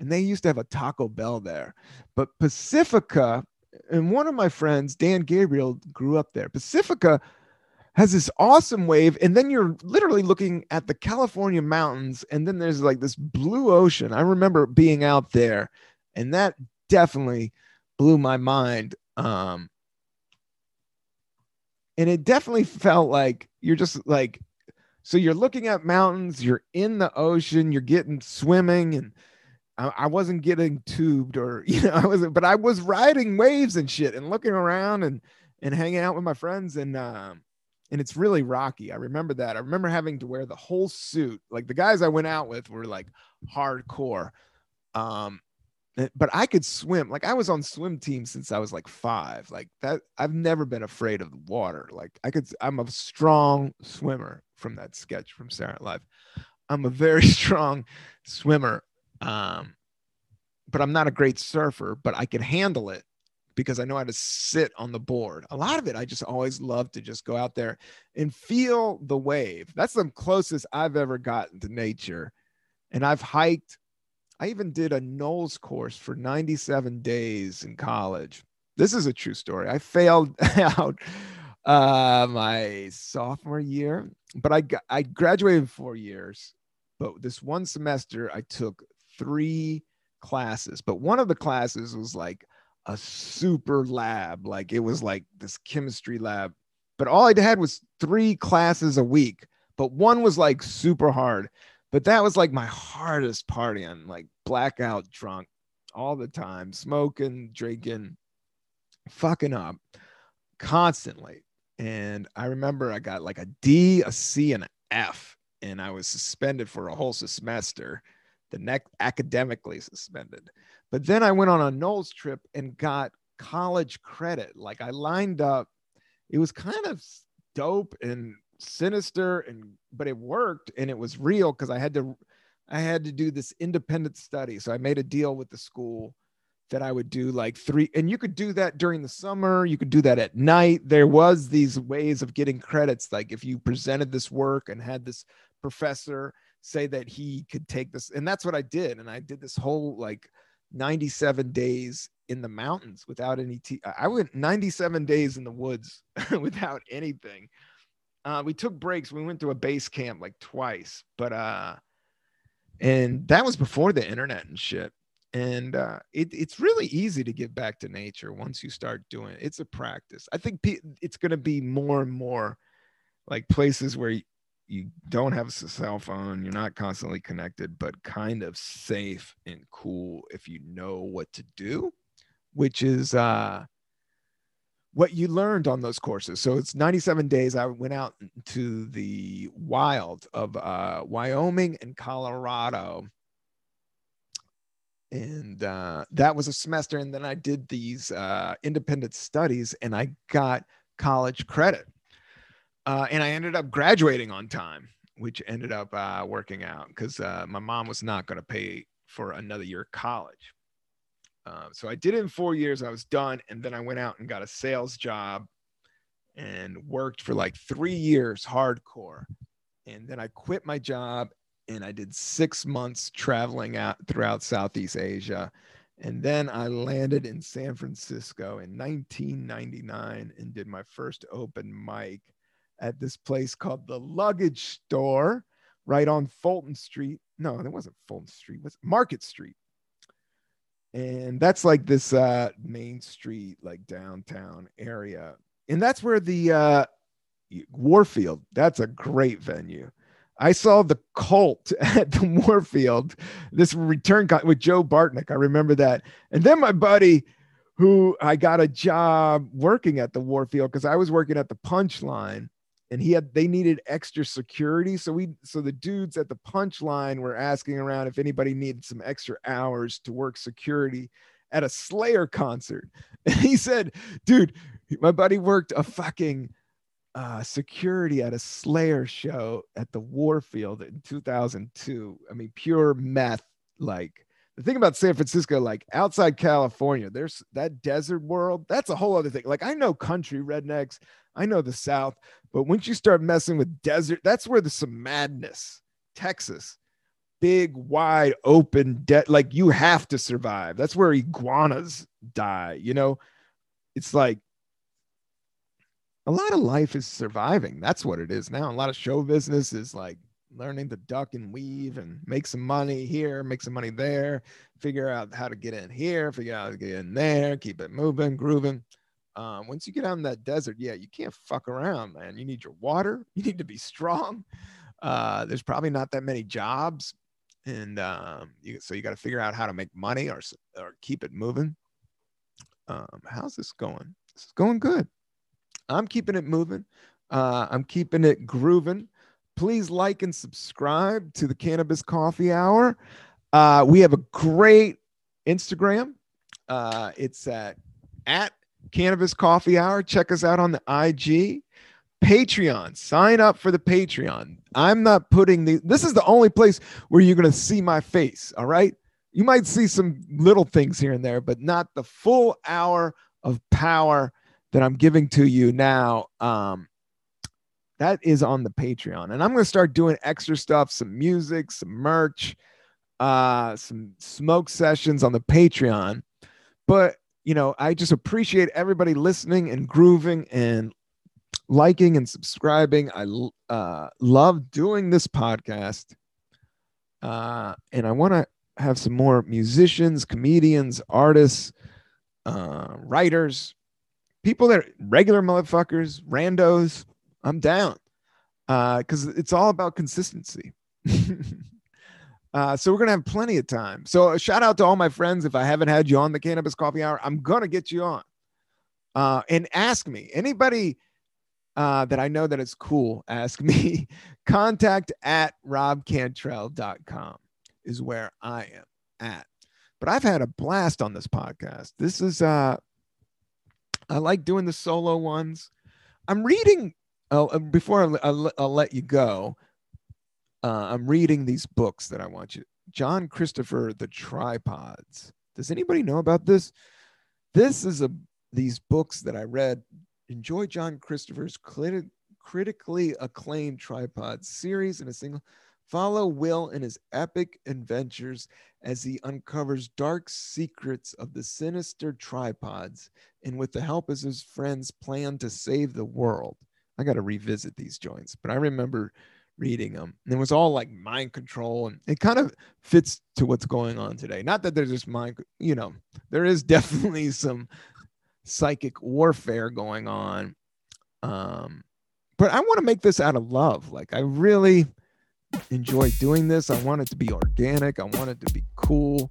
And they used to have a Taco Bell there. But Pacifica, and one of my friends, Dan Gabriel, grew up there. Pacifica has this awesome wave and then you're literally looking at the california mountains and then there's like this blue ocean i remember being out there and that definitely blew my mind um and it definitely felt like you're just like so you're looking at mountains you're in the ocean you're getting swimming and I, I wasn't getting tubed or you know i wasn't but i was riding waves and shit and looking around and and hanging out with my friends and um and it's really rocky. I remember that. I remember having to wear the whole suit. Like the guys I went out with were like hardcore. Um, but I could swim. Like I was on swim team since I was like five. Like that, I've never been afraid of the water. Like I could, I'm a strong swimmer from that sketch from Night Live. I'm a very strong swimmer. Um, but I'm not a great surfer, but I can handle it because I know how to sit on the board. A lot of it, I just always love to just go out there and feel the wave. That's the closest I've ever gotten to nature. And I've hiked, I even did a NOLS course for 97 days in college. This is a true story. I failed out uh, my sophomore year, but I, got, I graduated in four years. But this one semester, I took three classes, but one of the classes was like a super lab. Like it was like this chemistry lab, but all I had was three classes a week. But one was like super hard. But that was like my hardest party. Like blackout drunk all the time, smoking, drinking, fucking up constantly. And I remember I got like a D, a C, and an F, and I was suspended for a whole semester, the next academically suspended. But then I went on a NOLS trip and got college credit. Like I lined up, it was kind of dope and sinister and but it worked and it was real because I had to I had to do this independent study. So I made a deal with the school that I would do like three, and you could do that during the summer. You could do that at night. There was these ways of getting credits. Like if you presented this work and had this professor say that he could take this, and that's what I did. And I did this whole like 97 days in the mountains without any I went 97 days in the woods without anything. Uh, we took breaks. We went to a base camp like twice, but uh, and that was before the internet and shit. And uh, it, it's really easy to get back to nature once you start doing it. It's a practice. I think pe- it's going to be more and more like places where you don't have a cell phone, you're not constantly connected, but kind of safe and cool if you know what to do, which is uh, what you learned on those courses. So it's 97 days. I went out to the wild of uh, Wyoming and Colorado. And uh, that was a semester. And then I did these uh, independent studies and I got college credit uh, and I ended up graduating on time, which ended up uh, working out because uh, my mom was not going to pay for another year of college. Uh, so I did it in four years. I was done, and then I went out and got a sales job and worked for like three years hardcore. And then I quit my job and I did six months traveling out throughout Southeast Asia. And then I landed in San Francisco in 1999 and did my first open mic at this place called the Luggage Store right on Fulton Street. No, it wasn't Fulton Street, it was Market Street. And that's like this uh, main street, like downtown area. And that's where the uh, Warfield. That's a great venue. I saw the cult at the Warfield, this return con- with Joe Bartnick. I remember that. And then my buddy, who I got a job working at the Warfield because I was working at the Punchline, and he had they needed extra security. So we so the dudes at the Punchline were asking around if anybody needed some extra hours to work security at a Slayer concert. And he said, "Dude, my buddy worked a fucking." uh, security at a Slayer show at the Warfield in 2002. I mean, pure meth. Like the thing about San Francisco, like outside California, there's that desert world. That's a whole other thing. Like I know country rednecks, I know the South, but once you start messing with desert, that's where there's some madness. Texas, big, wide open, de- like you have to survive. That's where iguanas die. You know, it's like a lot of life is surviving. That's what it is now. A lot of show business is like learning to duck and weave and make some money here, make some money there, figure out how to get in here, figure out how to get in there, keep it moving, grooving. Um, once you get out in that desert, yeah, you can't fuck around, man. You need your water. You need to be strong. Uh, there's probably not that many jobs, and um, you, so you got to figure out how to make money or or keep it moving. Um, how's this going? This is going good. I'm keeping it moving. Uh, I'm keeping it grooving. Please like and subscribe to the Cannabis Coffee Hour. Uh, we have a great Instagram. Uh, it's at at Cannabis Coffee Hour. Check us out on the IG. Patreon. Sign up for the Patreon. I'm not putting the. This is the only place where you're going to see my face. All right. You might see some little things here and there, but not the full hour of power that I'm giving to you now, um, that is on the Patreon. And I'm going to start doing extra stuff, some music, some merch, uh, some smoke sessions on the Patreon. But, you know, I just appreciate everybody listening and grooving and liking and subscribing. I uh, love doing this podcast. Uh, and I want to have some more musicians, comedians, artists, uh, writers, people that are regular motherfuckers, randos, I'm down. Uh, because it's all about consistency. uh, so we're gonna have plenty of time. So a shout out to all my friends. If I haven't had you on the Cannabis Coffee Hour, I'm gonna get you on. Uh, and ask me anybody uh, that I know that is cool. Ask me. Contact at robcantrell.com is where I am at. But I've had a blast on this podcast. This is uh I like doing the solo ones. I'm reading uh, before I'll, I'll, I'll, let you go. Uh, I'm reading these books that I want you. John Christopher, The Tripods. Does anybody know about this? This is a these books that I read. Enjoy John Christopher's crit- critically acclaimed tripod series in a single. Follow Will in his epic adventures as he uncovers dark secrets of the sinister tripods and with the help of his friends plan to save the world. I got to revisit these joints, but I remember reading them. And it was all like mind control and it kind of fits to what's going on today. Not that there's just mind, you know, there is definitely some psychic warfare going on. Um, but I want to make this out of love. Like I really enjoy doing this. I want it to be organic. I want it to be cool.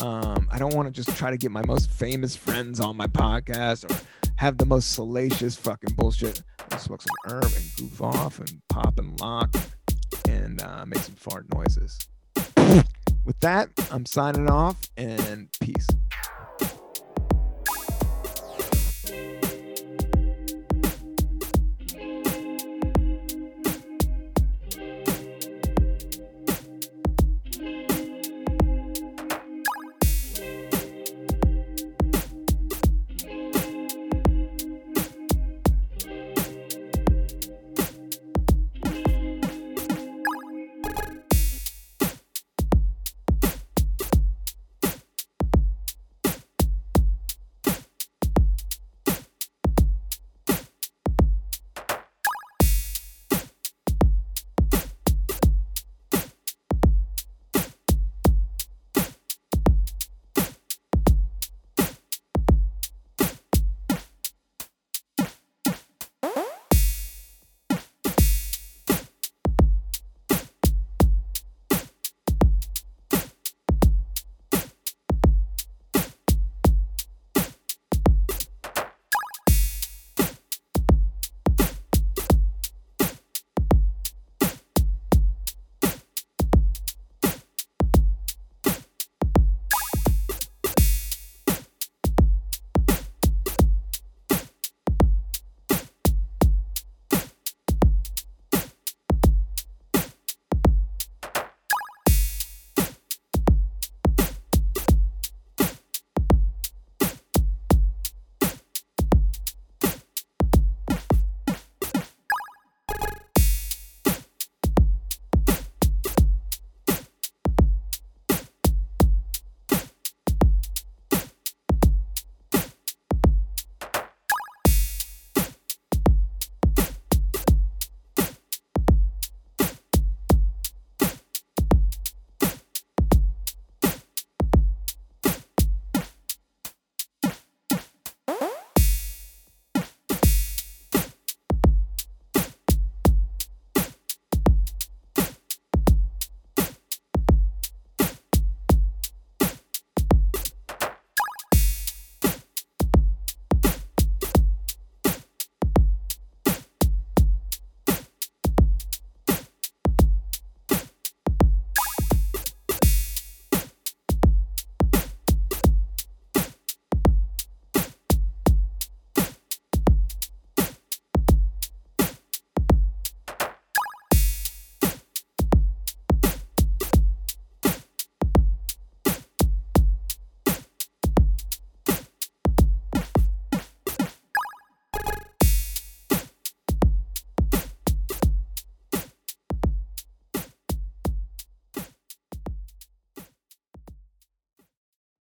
Um, I don't want to just try to get my most famous friends on my podcast or have the most salacious fucking bullshit. I smoke some herb and goof off and pop and lock and uh, make some fart noises. With that, I'm signing off and peace.